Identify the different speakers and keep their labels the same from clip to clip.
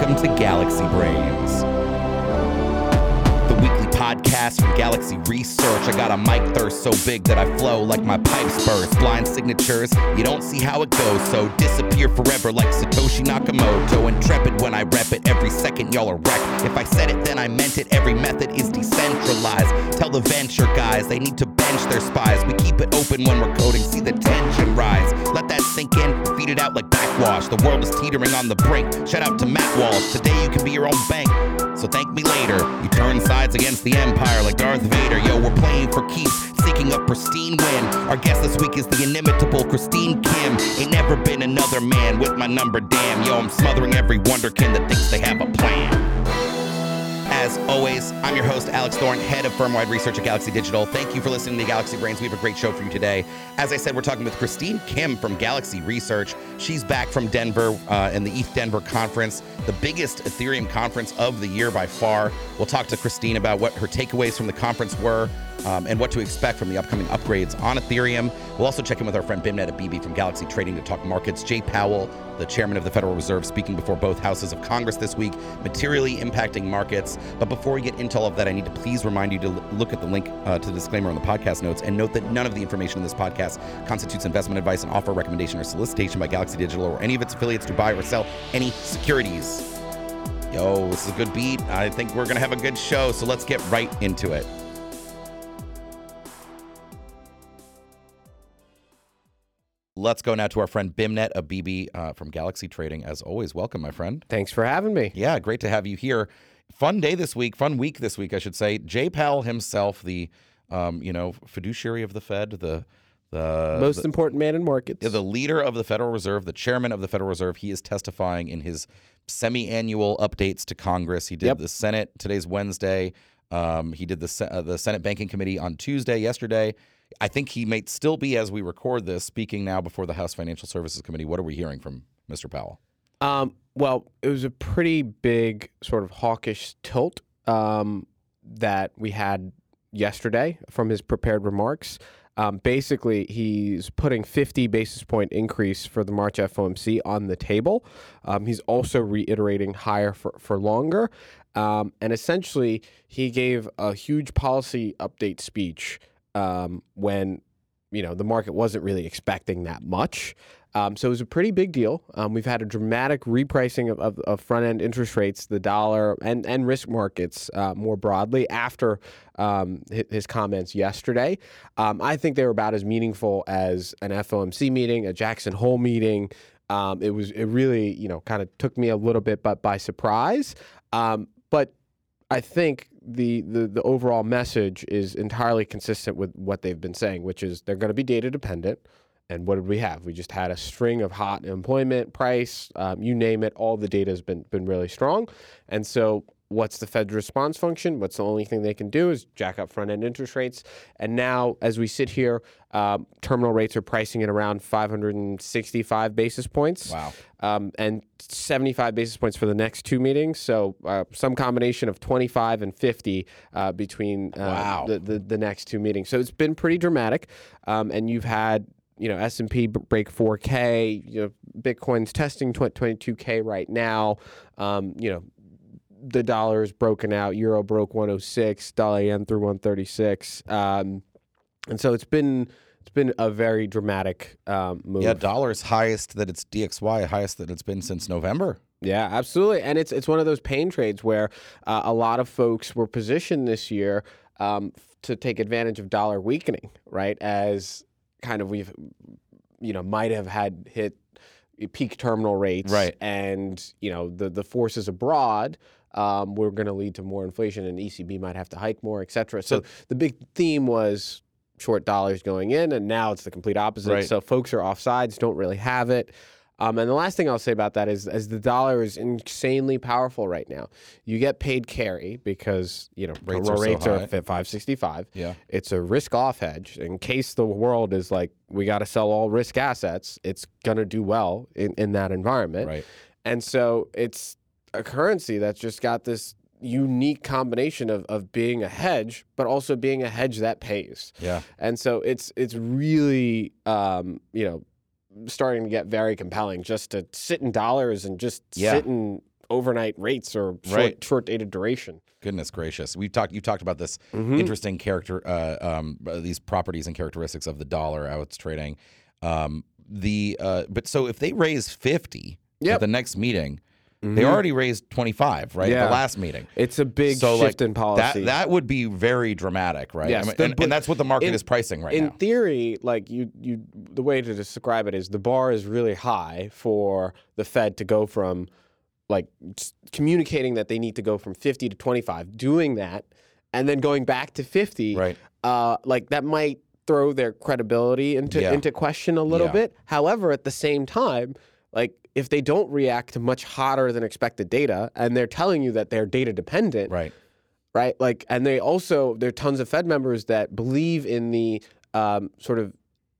Speaker 1: Welcome to Galaxy Brains, the weekly podcast from Galaxy Research. I got a mic thirst so big that I flow like my pipes burst. Blind signatures, you don't see how it goes, so disappear forever like Satoshi Nakamoto. Intrepid when I rep it, every second y'all are wrecked. If I said it, then I meant it. Every method is decentralized. Tell the venture guys they need to bench their spies. We keep it open when we're coding, see the tension rise. Let that sink in, feed it out like backwash. The world is teetering on the brink. Shout out to Matt Walsh. Today you can be your own bank. So thank me later. You turn sides against the Empire like Darth Vader. Yo, we're playing for keeps, seeking a pristine win. Our guest this week is the inimitable Christine Kim. Ain't never been another man with my number, damn. Yo, I'm smothering every wonderkin that thinks they have a plan. As always, I'm your host, Alex Thorn, head of firm-wide research at Galaxy Digital. Thank you for listening to Galaxy Brains. We have a great show for you today. As I said, we're talking with Christine Kim from Galaxy Research. She's back from Denver uh, in the ETH Denver conference, the biggest Ethereum conference of the year by far. We'll talk to Christine about what her takeaways from the conference were, um, and what to expect from the upcoming upgrades on Ethereum. We'll also check in with our friend Beimnet Abebe from Galaxy Trading to talk markets. Jay Powell, the chairman of the Federal Reserve, speaking before both houses of Congress this week, materially impacting markets. But before we get into all of that, I need to please remind you to look at the link uh, to the disclaimer on the podcast notes and note that none of the information in this podcast constitutes investment advice and offer, recommendation, or solicitation by Galaxy Digital or any of its affiliates to buy or sell any securities. Yo, this is a good beat. I think we're going to have a good show, so let's get right into it. Let's go now to our friend Beimnet Abebe uh, from Galaxy Trading. As always, welcome, my friend.
Speaker 2: Thanks for having me.
Speaker 1: Yeah, great to have you here. Fun day this week, fun week this week, I should say. Jay Powell himself, the um, you know fiduciary of the Fed, the the
Speaker 2: Most
Speaker 1: the,
Speaker 2: important man in markets.
Speaker 1: the leader of the Federal Reserve, the chairman of the Federal Reserve. He is testifying in his semi-annual updates to Congress. He did
Speaker 2: Yep.
Speaker 1: the Senate. Today's Wednesday. Um, he did the uh, the Senate Banking Committee on Tuesday. Yesterday, I think he may still be as we record this, speaking now before the House Financial Services Committee. What are we hearing from Mr. Powell?
Speaker 2: Um, well, it was a pretty big sort of hawkish tilt um, that we had yesterday from his prepared remarks. Um, basically, he's putting 50 basis point increase for the March FOMC on the table. Um, he's also reiterating higher for, for longer. Um, and essentially, he gave a huge policy update speech um, when you know the market wasn't really expecting that much. Um, so it was a pretty big deal. Um, we've had a dramatic repricing of, of, of front end interest rates, the dollar, and, and risk markets uh, more broadly after um, hi- his comments yesterday. Um, I think they were about as meaningful as an FOMC meeting, a Jackson Hole meeting. Um, it was it really you know kind of took me a little bit but by surprise. Um, but I think the, the the overall message is entirely consistent with what they've been saying, which is they're going to be data dependent. And what did we have? We just had a string of hot employment, price, um, you name it. All the data has been been really strong. And so, what's the Fed's response function? What's the only thing they can do is jack up front end interest rates. And now, as we sit here, um, terminal rates are pricing at around 565 basis points
Speaker 1: Wow.
Speaker 2: um, and 75 basis points for the next two meetings. So uh, some combination of 25 and 50 uh, between uh,
Speaker 1: Wow.
Speaker 2: the, the the next two meetings. So it's been pretty dramatic, um, and you've had you know S and P break 4K. You know Bitcoin's testing 22K right now. Um, you know. The dollar is broken out. Euro broke 106. Dollar yen through 136. Um, and so it's been it's been a very dramatic um, move.
Speaker 1: Yeah, dollar's highest that it's DXY, highest that it's been since November.
Speaker 2: Yeah, absolutely, and it's it's one of those pain trades where uh, a lot of folks were positioned this year um, to take advantage of dollar weakening, right? As kind of we've, you know, might have had hit peak terminal rates,
Speaker 1: Right.
Speaker 2: And you know, the the forces abroad um, were going to lead to more inflation, and ECB might have to hike more, et cetera. So, the big theme was short dollars going in, and now it's the complete opposite.
Speaker 1: Right.
Speaker 2: So folks are off sides, don't really have it. Um, and the last thing I'll say about that is, as the dollar is insanely powerful right now, you get paid carry because you know
Speaker 1: Rates are so
Speaker 2: rates
Speaker 1: high.
Speaker 2: are five sixty five.
Speaker 1: Yeah.
Speaker 2: It's a risk off hedge in case the world is like we got to sell all risk assets. It's gonna do well in, in that environment,
Speaker 1: Right.
Speaker 2: and so it's a currency that's just got this unique combination of, of being a hedge, but also being a hedge that pays.
Speaker 1: Yeah.
Speaker 2: And so it's it's really um, you know starting to get very compelling just to sit in dollars and just
Speaker 1: Yeah.
Speaker 2: sit in overnight rates or short,
Speaker 1: Right.
Speaker 2: short dated duration.
Speaker 1: Goodness gracious, we talked. You talked about this
Speaker 2: Mm-hmm.
Speaker 1: interesting character, uh, um, uh, these properties and characteristics of the dollar, how it's trading. Um, the uh, but so if they raise fifty at the next meeting, they already raised twenty five, right? At
Speaker 2: Yeah.
Speaker 1: the last meeting.
Speaker 2: It's a big
Speaker 1: so
Speaker 2: shift
Speaker 1: like,
Speaker 2: in policy.
Speaker 1: That that would be very dramatic, right?
Speaker 2: Yes,
Speaker 1: I mean,
Speaker 2: the-
Speaker 1: and, and that's what the market
Speaker 2: in-
Speaker 1: is pricing right
Speaker 2: in
Speaker 1: now.
Speaker 2: theory, like you, you, the way to describe it is the bar is really high for the Fed to go from, like, communicating that they need to go from 50 to 25, doing that, and then going back to 50.
Speaker 1: Right.
Speaker 2: Uh, like that might throw their credibility into
Speaker 1: Yeah.
Speaker 2: into question a little
Speaker 1: Yeah.
Speaker 2: bit. However, at the same time, like if they don't react to much hotter than expected data, and they're telling you that they're data dependent,
Speaker 1: Right.
Speaker 2: right? Like, and they also there are tons of Fed members that believe in the um, sort of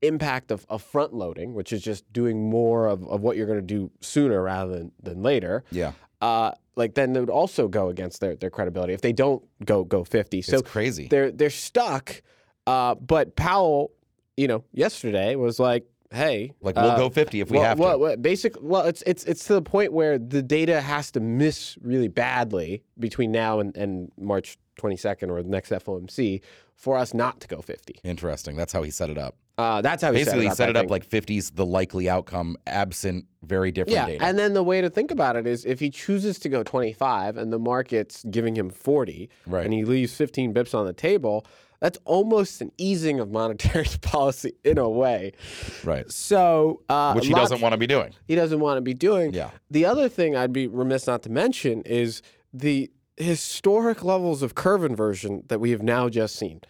Speaker 2: impact of, of front loading, which is just doing more of, of what you're going to do sooner rather than, than later.
Speaker 1: Yeah.
Speaker 2: Uh, like then it would also go against their, their credibility if they don't go go 50. So
Speaker 1: it's crazy.
Speaker 2: they're they're stuck. Uh, but Powell, you know, yesterday was like, "Hey,
Speaker 1: Like we'll
Speaker 2: uh,
Speaker 1: go fifty if we
Speaker 2: well,
Speaker 1: have to.
Speaker 2: well, basic. Well, it's it's it's to the point where the data has to miss really badly between now and, and March 22nd or the next FOMC for us not to go 50.
Speaker 1: Interesting. That's how he set it up.
Speaker 2: Uh, that's how he
Speaker 1: Basically,
Speaker 2: set it up.
Speaker 1: set it up like 50's the likely outcome, absent very different
Speaker 2: yeah,
Speaker 1: data.
Speaker 2: and then the way to think about it is if he chooses to go 25 and the market's giving him 40,
Speaker 1: Right.
Speaker 2: and he leaves 15 bips on the table, that's almost an easing of monetary policy in a way.
Speaker 1: right.
Speaker 2: So, uh,
Speaker 1: Which he doesn't want to be doing.
Speaker 2: he doesn't want to be doing.
Speaker 1: Yeah.
Speaker 2: The other thing I'd be remiss not to mention is the historic levels of curve inversion that we have now just seen.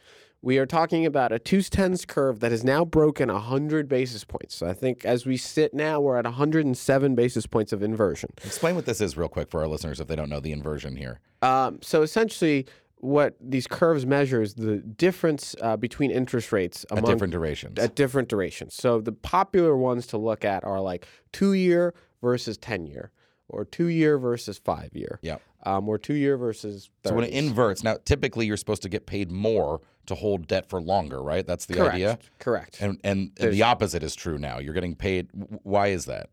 Speaker 2: We are talking about a two tens curve that has now broken 100 basis points. So I think as we sit now, we're at 107 basis points of inversion.
Speaker 1: Explain what this is real quick for our listeners if they don't know the inversion here.
Speaker 2: Um, so essentially, what these curves measure is the difference uh, between interest rates
Speaker 1: At different durations.
Speaker 2: at different durations. So the popular ones to look at are like two year versus 10 year, or two year versus five year,
Speaker 1: yeah.
Speaker 2: um, or two year versus 30s.
Speaker 1: So when it inverts, now typically you're supposed to get paid more to hold debt for longer, right? That's the
Speaker 2: Correct.
Speaker 1: idea.
Speaker 2: Correct.
Speaker 1: And and
Speaker 2: There's-
Speaker 1: the opposite is true now. You're getting paid. Why is that?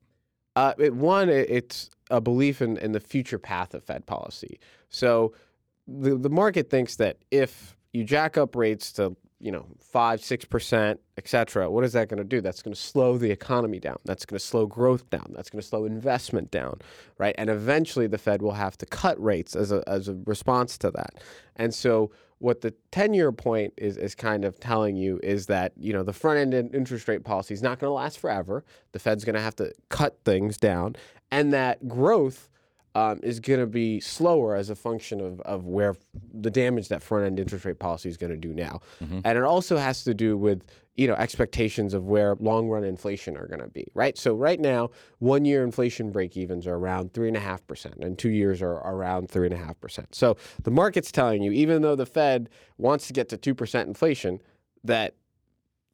Speaker 2: Uh, it, one, it, it's a belief in, in the future path of Fed policy. So the, the market thinks that if you jack up rates to, you know, five, six percent, et cetera, what is that going to do? That's going to slow the economy down. That's going to slow growth down. That's going to slow investment down, right? And eventually the Fed will have to cut rates as a, as a response to that. And so what the 10 year point is, is kind of telling you is that, you know, the front end interest rate policy is not going to last forever. The Fed's going to have to cut things down, and that growth um, is going to be slower as a function of, of where the damage that front end interest rate policy is going to do now. And it also has to do with, you know, expectations of where long run inflation are going to be, right? So right now, one year inflation break evens are around three and a half percent, and two years are around three and a half percent. So the market's telling you, even though the Fed wants to get to two percent inflation, that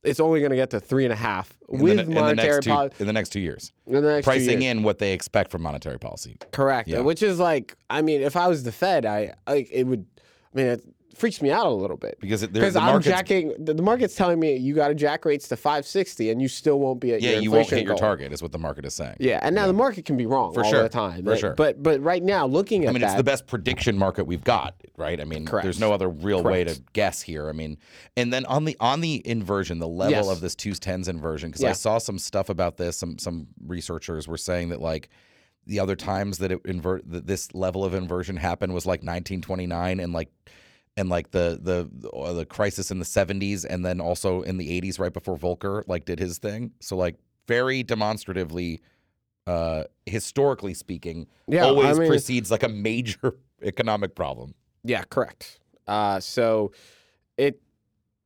Speaker 2: it's only going to get to three and a half
Speaker 1: In the
Speaker 2: with
Speaker 1: in the
Speaker 2: monetary
Speaker 1: next two,
Speaker 2: policy.
Speaker 1: in the next two years,
Speaker 2: In the next two
Speaker 1: pricing in what they expect from monetary policy.
Speaker 2: Correct.
Speaker 1: Yeah.
Speaker 2: Which is like, I mean, if I was the Fed, I like it would. I mean, it freaks me out a little bit
Speaker 1: Because it, there- the
Speaker 2: I'm
Speaker 1: market's
Speaker 2: jacking. The, the market's telling me you got to jack rates to 560, and you still won't be at
Speaker 1: yeah,
Speaker 2: your
Speaker 1: you won't hit your target, is what the market is saying.
Speaker 2: Yeah, and now the market can be wrong
Speaker 1: For
Speaker 2: all
Speaker 1: sure.
Speaker 2: the time.
Speaker 1: For
Speaker 2: But-
Speaker 1: sure.
Speaker 2: But but right now, looking at
Speaker 1: I mean,
Speaker 2: that,
Speaker 1: it's the best prediction market we've got, right? I mean,
Speaker 2: Correct.
Speaker 1: there's no other real way to guess here. I mean, and then on the on the inversion, the level
Speaker 2: Yes.
Speaker 1: of this twos tens inversion, because I saw some stuff about this. Some some researchers were saying that like the other times that it invert that this level of inversion happened was like 1929 and like and like the the the, crisis in the 70s and then also in the 80s right before Volcker like did his thing. So like very demonstratively uh historically speaking
Speaker 2: Yeah, I
Speaker 1: always
Speaker 2: mean-
Speaker 1: precedes like a major economic problem.
Speaker 2: yeah, correct. Uh, so it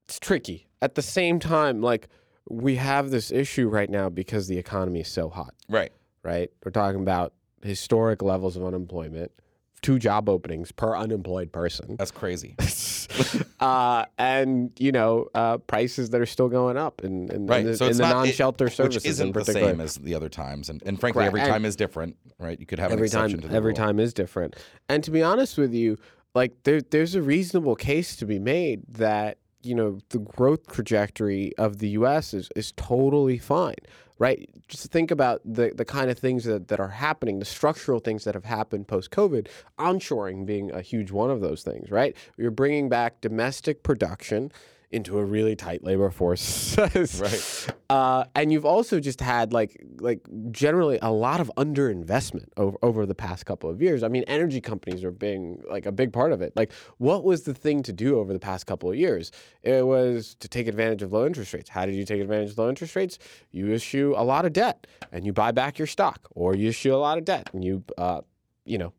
Speaker 2: it's tricky. At the same time, like we have this issue right now because the economy is so hot.
Speaker 1: Right.
Speaker 2: right? We're talking about historic levels of unemployment, two job openings per unemployed person.
Speaker 1: That's crazy.
Speaker 2: uh, and you know uh, prices that are still going up in, in,
Speaker 1: Right.
Speaker 2: in the,
Speaker 1: so
Speaker 2: in the
Speaker 1: not
Speaker 2: non-shelter services
Speaker 1: which isn't
Speaker 2: in
Speaker 1: the same as the other times, and, and frankly,
Speaker 2: Correct.
Speaker 1: every
Speaker 2: And-
Speaker 1: time is different, right? You could have an
Speaker 2: every time, every
Speaker 1: rule.
Speaker 2: time is different. And to be honest with you, like there, there's a reasonable case to be made that you know the growth trajectory of the U.S. is is totally fine, right? Just think about the the kind of things that, that are happening, the structural things that have happened post COVID, onshoring being a huge one of those things, right? You're bringing back domestic production into a really tight labor force.
Speaker 1: Right.
Speaker 2: Uh, and you've also just had like like generally a lot of underinvestment over over the past couple of years. I mean, energy companies are being like a big part of it. Like, what was the thing to do over the past couple of years? It was to take advantage of low interest rates. How did you take advantage of low interest rates? You issue a lot of debt and you buy back your stock, or you issue a lot of debt and you uh, you know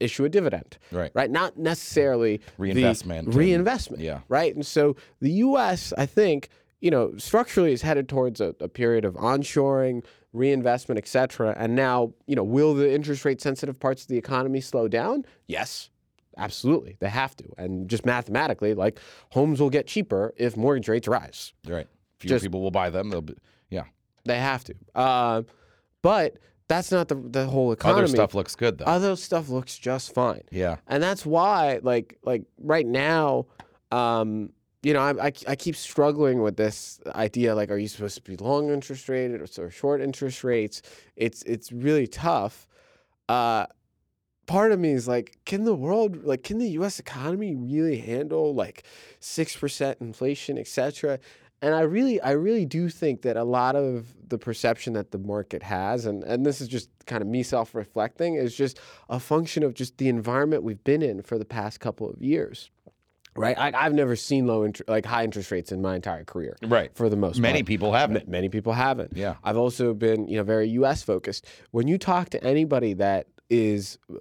Speaker 2: issue a dividend.
Speaker 1: Right.
Speaker 2: Right. Not necessarily the
Speaker 1: Reinvestment and-
Speaker 2: reinvestment
Speaker 1: yeah.
Speaker 2: right? And so the U.S., I think, you know, structurally is headed towards a, a period of onshoring, reinvestment, et cetera. And now, you know, will the interest rate sensitive parts of the economy slow down? Yes. Absolutely, they have to, and just mathematically, like homes will get cheaper if mortgage rates rise.
Speaker 1: Right. Fewer
Speaker 2: Just-
Speaker 1: people will buy them. They'll be, yeah.
Speaker 2: They have to, uh, but that's not the the whole economy.
Speaker 1: Other stuff looks good though.
Speaker 2: Other stuff looks just fine.
Speaker 1: yeah.
Speaker 2: and that's why like like right now um you know I, I, I keep struggling with this idea like are you supposed to be long interest rate or, or short interest rates it's it's really tough uh part of me is like can the world like can the us economy really handle like 6% inflation etc and i really i really do think that a lot of the perception that the market has and and this is just kind of me self-reflecting is just a function of just the environment we've been in for the past couple of years right I, i've never seen low inter- like high interest rates in my entire career
Speaker 1: Right.
Speaker 2: for the most part.
Speaker 1: Many
Speaker 2: part.
Speaker 1: people
Speaker 2: haven't.
Speaker 1: it.
Speaker 2: Many people haven't.
Speaker 1: Yeah.
Speaker 2: I've also been, you know, very U.S. focused. When you talk to anybody that is uh,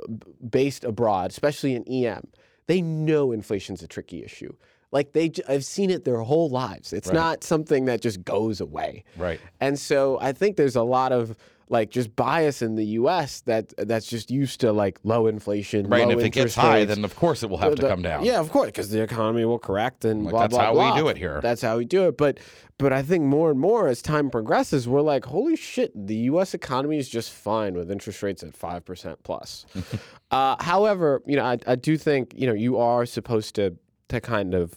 Speaker 2: based abroad, especially in EM, they know inflation's a tricky issue. Like they, I've seen it their whole lives. It's
Speaker 1: Right.
Speaker 2: not something that just goes away.
Speaker 1: Right.
Speaker 2: And so I think there's a lot of like just bias in the U.S. that that's just used to like low inflation,
Speaker 1: Right.
Speaker 2: low
Speaker 1: And if it gets high,
Speaker 2: rates.
Speaker 1: then of course it will have to come down.
Speaker 2: Yeah, of course, because the economy will correct and
Speaker 1: Like,
Speaker 2: blah
Speaker 1: that's
Speaker 2: blah
Speaker 1: how we do it here.
Speaker 2: That's how we do it. But but I think more and more as time progresses, we're like, holy shit, the U.S. economy is just fine with interest rates at five percent plus. uh, however, you know, I, I do think you know you are supposed to to kind of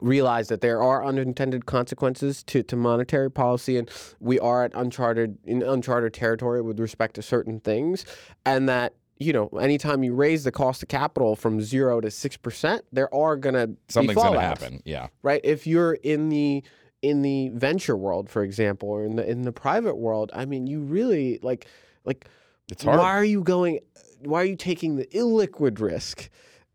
Speaker 2: realize that there are unintended consequences to, to monetary policy and we are at uncharted in uncharted territory with respect to certain things and that you know anytime you raise the cost of capital from 0 to 6% there are going to
Speaker 1: Something's going to happen. Yeah.
Speaker 2: right if you're in the in the venture world for example or in the in the private world i mean you really like like
Speaker 1: It's hard.
Speaker 2: why are you going why are you taking the illiquid risk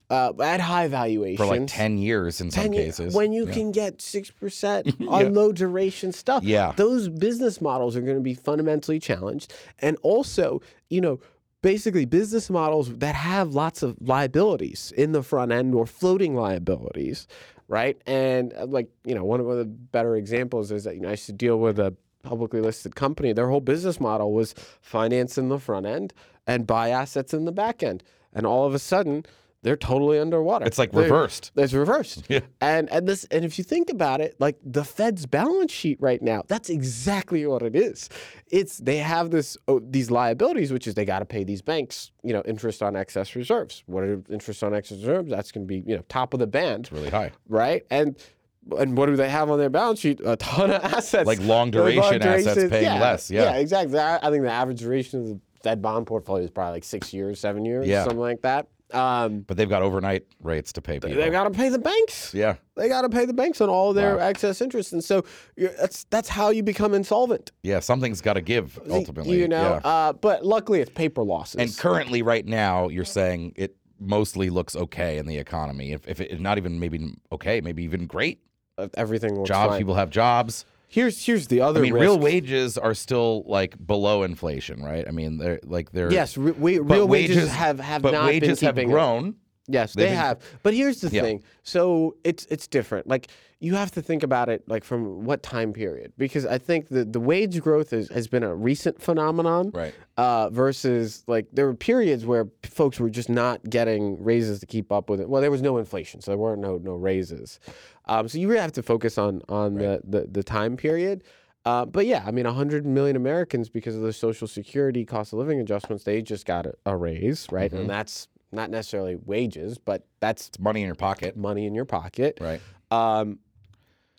Speaker 2: uh, at high valuations.
Speaker 1: For like 10 years in some
Speaker 2: 10
Speaker 1: cases.
Speaker 2: when you
Speaker 1: Yeah.
Speaker 2: can get 6% on low duration stuff.
Speaker 1: Yeah.
Speaker 2: those business models are going to be fundamentally challenged. And also you know basically business models that have lots of liabilities in the front end or floating liabilities right? And uh, like you know one of the better examples is that you know i used to deal with a publicly listed company. Their whole business model was finance in the front end and buy assets in the back end. And all of a sudden they're totally underwater
Speaker 1: It's like
Speaker 2: They're-
Speaker 1: reversed.
Speaker 2: it's reversed.
Speaker 1: Yeah.
Speaker 2: And and this and if you think about it, like the Fed's balance sheet right now, that's exactly what it is. It's they have this oh, these liabilities, which is they got to pay these banks, you know, interest on excess reserves. What are interest on excess reserves? That's going to be you know top of the band, It's
Speaker 1: really high.
Speaker 2: right? And and what do they have on their balance sheet? A ton of assets,
Speaker 1: Like long
Speaker 2: Those
Speaker 1: duration assets paying
Speaker 2: yeah,
Speaker 1: less, yeah.
Speaker 2: yeah, exactly. I, I think the average duration of the Fed bond portfolio is probably like six years, seven years,
Speaker 1: Yeah.
Speaker 2: something like that. Um,
Speaker 1: But they've got overnight rates to pay people.
Speaker 2: they got to pay the banks
Speaker 1: yeah.
Speaker 2: they got to pay the banks on all their
Speaker 1: Wow.
Speaker 2: excess interest, and so you're, that's that's how you become insolvent.
Speaker 1: Yeah. Something's got to give ultimately.
Speaker 2: you know.
Speaker 1: Yeah.
Speaker 2: Uh, but luckily, it's paper losses.
Speaker 1: And currently, right now, you're saying it mostly looks okay in the economy. If, if it not even maybe okay, maybe even great.
Speaker 2: Uh, everything looks
Speaker 1: Jobs,
Speaker 2: fine.
Speaker 1: people have jobs.
Speaker 2: Here's here's the other.
Speaker 1: I mean,
Speaker 2: risk.
Speaker 1: real wages are still like below inflation, right? I mean, they're like they're
Speaker 2: Yes, re- we, real wages, have have
Speaker 1: but
Speaker 2: not
Speaker 1: wages
Speaker 2: been
Speaker 1: have grown.
Speaker 2: Yes, they
Speaker 1: been-
Speaker 2: have. But here's the
Speaker 1: Yeah.
Speaker 2: thing. So it's it's different. Like you have to think about it like from what time period because I think the the wage growth is, has been a recent phenomenon.
Speaker 1: Right.
Speaker 2: Uh, versus like there were periods where folks were just not getting raises to keep up with it. Well, there was no inflation, so there weren't no no raises. Um, so you really have to focus on on the, the the time period. Uh, but yeah, I mean, 100 million Americans, because of the Social Security cost of living adjustments, they just got a, a raise, right? And that's not necessarily wages, but that's
Speaker 1: It's money in your pocket,
Speaker 2: money in your pocket.
Speaker 1: right?
Speaker 2: Um,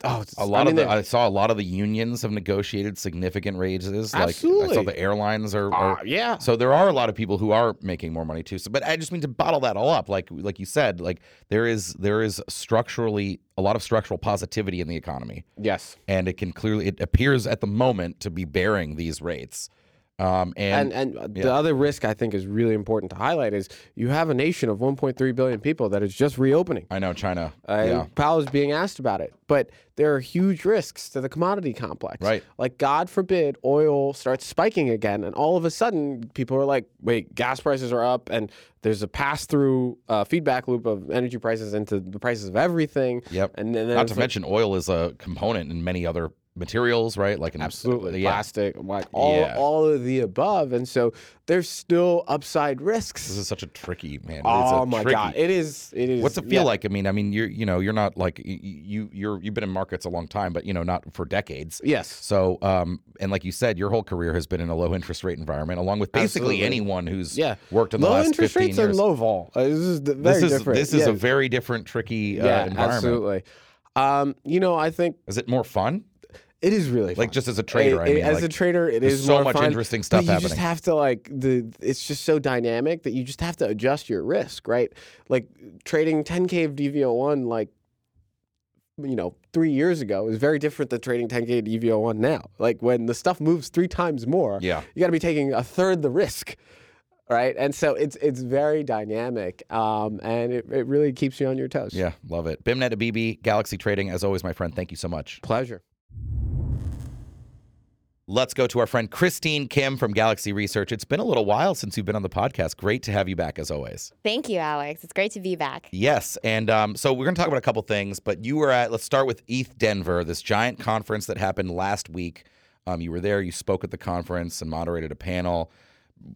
Speaker 2: oh,
Speaker 1: A lot
Speaker 2: I mean,
Speaker 1: of the, I saw a lot of the unions have negotiated significant raises. Like I saw the airlines are, are
Speaker 2: uh, yeah.
Speaker 1: So there are a lot of people who are making more money too. So, but I just mean to bottle that all up. Like like you said, like there is there is structurally a lot of structural positivity in the economy,
Speaker 2: Yes.
Speaker 1: and it can clearly it appears at the moment to be bearing these rates. Um, and,
Speaker 2: And and uh,
Speaker 1: yeah.
Speaker 2: the other risk I think is really important to highlight is you have a nation of 1.3 billion people that is just reopening.
Speaker 1: I know China.
Speaker 2: Uh,
Speaker 1: yeah,
Speaker 2: Powell is being asked about it, but there are huge risks to the commodity complex.
Speaker 1: Right.
Speaker 2: Like, God forbid, oil starts spiking again, and all of a sudden, people are like, "Wait, gas prices are up," and there's a pass-through uh, feedback loop of energy prices into the prices of everything.
Speaker 1: Yep.
Speaker 2: And then
Speaker 1: Not to
Speaker 2: like,
Speaker 1: mention, oil is a component in many other materials, right? Like in
Speaker 2: absolutely
Speaker 1: yeah.
Speaker 2: plastic, like all
Speaker 1: Yeah.
Speaker 2: all of the above, and so there's still upside risks.
Speaker 1: This is such a tricky man. It's
Speaker 2: oh my
Speaker 1: tricky-
Speaker 2: god, it is. It is.
Speaker 1: What's it feel
Speaker 2: yeah.
Speaker 1: like? I mean, I mean, you're you know you're not like you you're you've been in markets a long time, but you know not for decades.
Speaker 2: Yes.
Speaker 1: So, um, and like you said, your whole career has been in a low interest rate environment, along with basically
Speaker 2: Absolutely.
Speaker 1: anyone who's
Speaker 2: Yeah.
Speaker 1: worked in the
Speaker 2: Low
Speaker 1: last
Speaker 2: interest
Speaker 1: 15
Speaker 2: rates
Speaker 1: years.
Speaker 2: and low vol. Uh, this is very
Speaker 1: this is
Speaker 2: different.
Speaker 1: this is a very different, tricky uh,
Speaker 2: yeah,
Speaker 1: environment.
Speaker 2: absolutely. Um, you know, I think
Speaker 1: Is it more fun?
Speaker 2: It is really
Speaker 1: Like
Speaker 2: fun.
Speaker 1: just as a trader,
Speaker 2: It-
Speaker 1: I
Speaker 2: it-
Speaker 1: mean,
Speaker 2: as
Speaker 1: like,
Speaker 2: a trader, it is
Speaker 1: so much
Speaker 2: fun,
Speaker 1: interesting stuff
Speaker 2: you
Speaker 1: happening.
Speaker 2: just have to like the. It's just so dynamic that you just have to adjust your risk, right? Like trading 10k of DV01, like you know, three years ago is very different than trading 10k of DV01 now. Like when the stuff moves three times more,
Speaker 1: yeah.
Speaker 2: you got to be taking a third the risk right and so it's it's very dynamic um, and it, it really keeps you on your toes
Speaker 1: Yeah, love it. Beimnet Abebe, Galaxy Trading, as always, my friend. Thank you so much.
Speaker 2: pleasure
Speaker 1: Let's go to our friend Christine Kim from Galaxy Research. It's been a little while since you've been on the podcast. Great to have you back, as always.
Speaker 3: Thank you, Alex. It's great to be back.
Speaker 1: Yes, and um, so we're going to talk about a couple things, but you were at. Let's start with ETH Denver, this giant conference that happened last week. Um, you were there. You spoke at the conference and moderated a panel.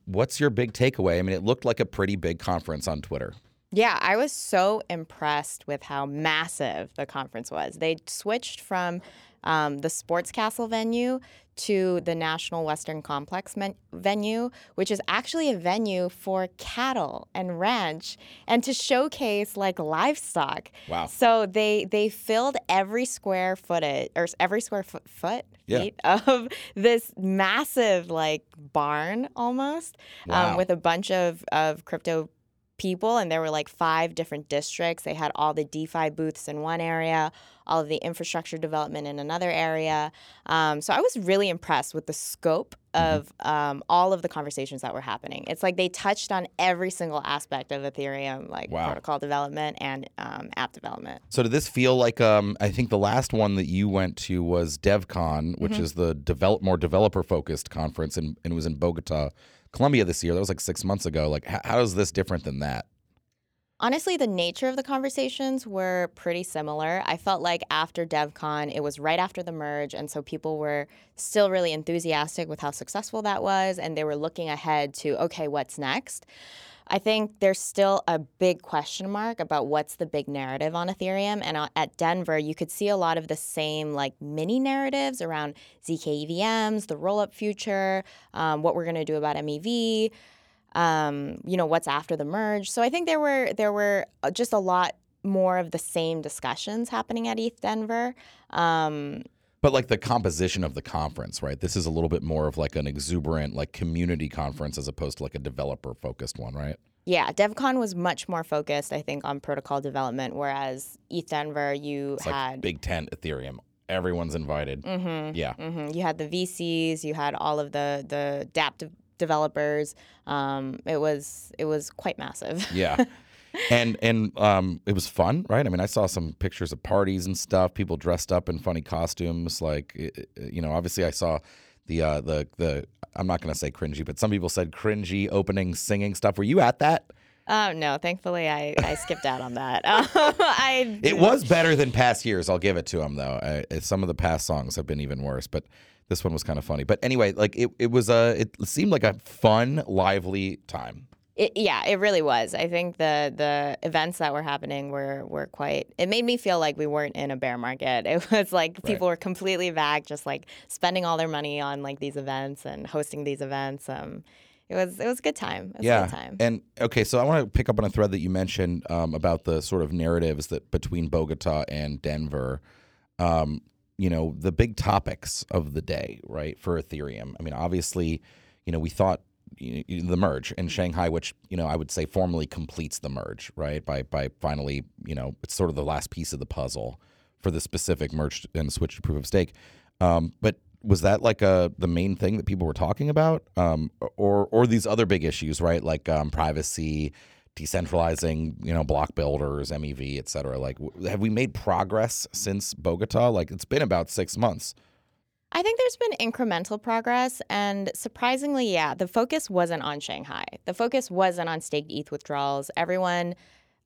Speaker 1: What's your big takeaway? I mean, it looked like a pretty big conference on Twitter.
Speaker 3: Yeah, I was so impressed with how massive the conference was. They switched from um, the Sports Castle venue to the National Western Complex men- venue, which is actually a venue for cattle and ranch and to showcase like livestock.
Speaker 1: Wow.
Speaker 3: So they they filled every square footage or every square foot foot
Speaker 1: Yeah.
Speaker 3: feet of this massive like barn almost
Speaker 1: Wow.
Speaker 3: um, with a bunch of of crypto people and there were like five different districts they had all the defi booths in one area all of the infrastructure development in another area um, so i was really impressed with the scope
Speaker 1: Mm-hmm.
Speaker 3: of um, all of the conversations that were happening it's like they touched on every single aspect of ethereum like
Speaker 1: Wow.
Speaker 3: protocol development and um, app development
Speaker 1: So did this feel like? Um, I think the last one that you went to was DevCon, which
Speaker 3: Mm-hmm.
Speaker 1: is the develop more developer focused conference, and, and it was in Bogota, Colombia this year. That was like six months ago. Like, h- how is this different than that?
Speaker 3: Honestly, the nature of the conversations were pretty similar. I felt like after DevCon, it was right after the merge, and so people were still really enthusiastic with how successful that was, and they were looking ahead to, okay, what's next? I think there's still a big question mark about what's the big narrative on Ethereum. And uh, at Denver, you could see a lot of the same like mini narratives around ZK EVMs, the roll up future, um, what we're going to do about MEV um, you know what's after the merge. So I think there were there were uh, just a lot more of the same discussions happening at ETH Denver. Um,
Speaker 1: But like the composition of the conference, right? This is a little bit more of like an exuberant, like community conference as opposed to like a developer focused one, right?
Speaker 3: yeah, DevCon was much more focused, I think, on protocol development, whereas ETH Denver, you
Speaker 1: It's like
Speaker 3: had
Speaker 1: big tent Ethereum. Everyone's invited.
Speaker 3: Mhm,
Speaker 1: Yeah.
Speaker 3: mhm. you had the VCs, you had all of the the DApp de- developers. Um, it was it was quite massive.
Speaker 1: Yeah. and and um, it was fun, right? I mean, I saw some pictures of parties and stuff. People dressed up in funny costumes. Like, you know, obviously, I saw the uh, the the. I'm not gonna say cringy, but some people said cringy opening singing stuff. Were you at that?
Speaker 3: Oh no, thankfully I, I skipped out on that. I
Speaker 1: It was better than past years. I'll give it to him though. I, some of the past songs have been even worse, but this one was kind of funny. But anyway, like it, it was a. It seemed like a fun, lively time.
Speaker 3: It, yeah, it really was. I think the the events that were happening were were quite. It made me feel like we weren't in a bear market. It was like people were completely back, just like spending all their money on like these events and hosting these events. Um, it was it was a good time. It was a
Speaker 1: yeah.
Speaker 3: good time.
Speaker 1: And okay, so I want to pick up on a thread that you mentioned um, about the sort of narratives that between Bogota and Denver. Um, you know, the big topics of the day, right, for Ethereum. I mean, obviously, you know, we thought the merge in Shanghai, which you know I would say formally completes the merge, right? By by finally, you know, it's sort of the last piece of the puzzle for the specific merge and switch to proof of stake. Um, but was that like a the main thing that people were talking about, um, or or these other big issues, right? Like um, privacy, decentralizing, you know, block builders, MEV, et cetera. Like, w- have we made progress since Bogota? Like, it's been about six months.
Speaker 3: I think there's been incremental progress, and surprisingly, yeah, the focus wasn't on Shanghai. The focus wasn't on staked ETH withdrawals. Everyone,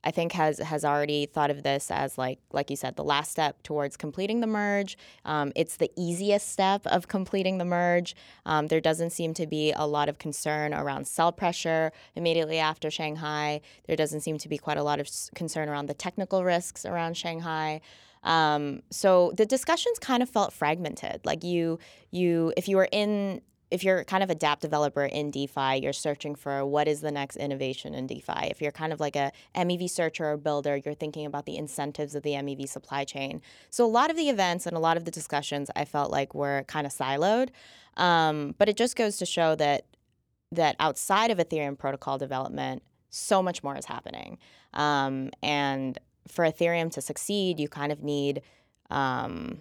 Speaker 3: I think, has has already thought of this as like like you said, the last step towards completing the merge. Um, it's the easiest step of completing the merge. Um, there doesn't seem to be a lot of concern around sell pressure immediately after Shanghai. There doesn't seem to be quite a lot of concern around the technical risks around Shanghai. Um, so the discussions kind of felt fragmented. Like you, you, if you were in, if you're kind of a DApp developer in DeFi, you're searching for what is the next innovation in DeFi. If you're kind of like a MEV searcher or builder, you're thinking about the incentives of the MEV supply chain. So a lot of the events and a lot of the discussions I felt like were kind of siloed. Um, but it just goes to show that that outside of Ethereum protocol development, so much more is happening. Um, and for Ethereum to succeed, you kind of need um,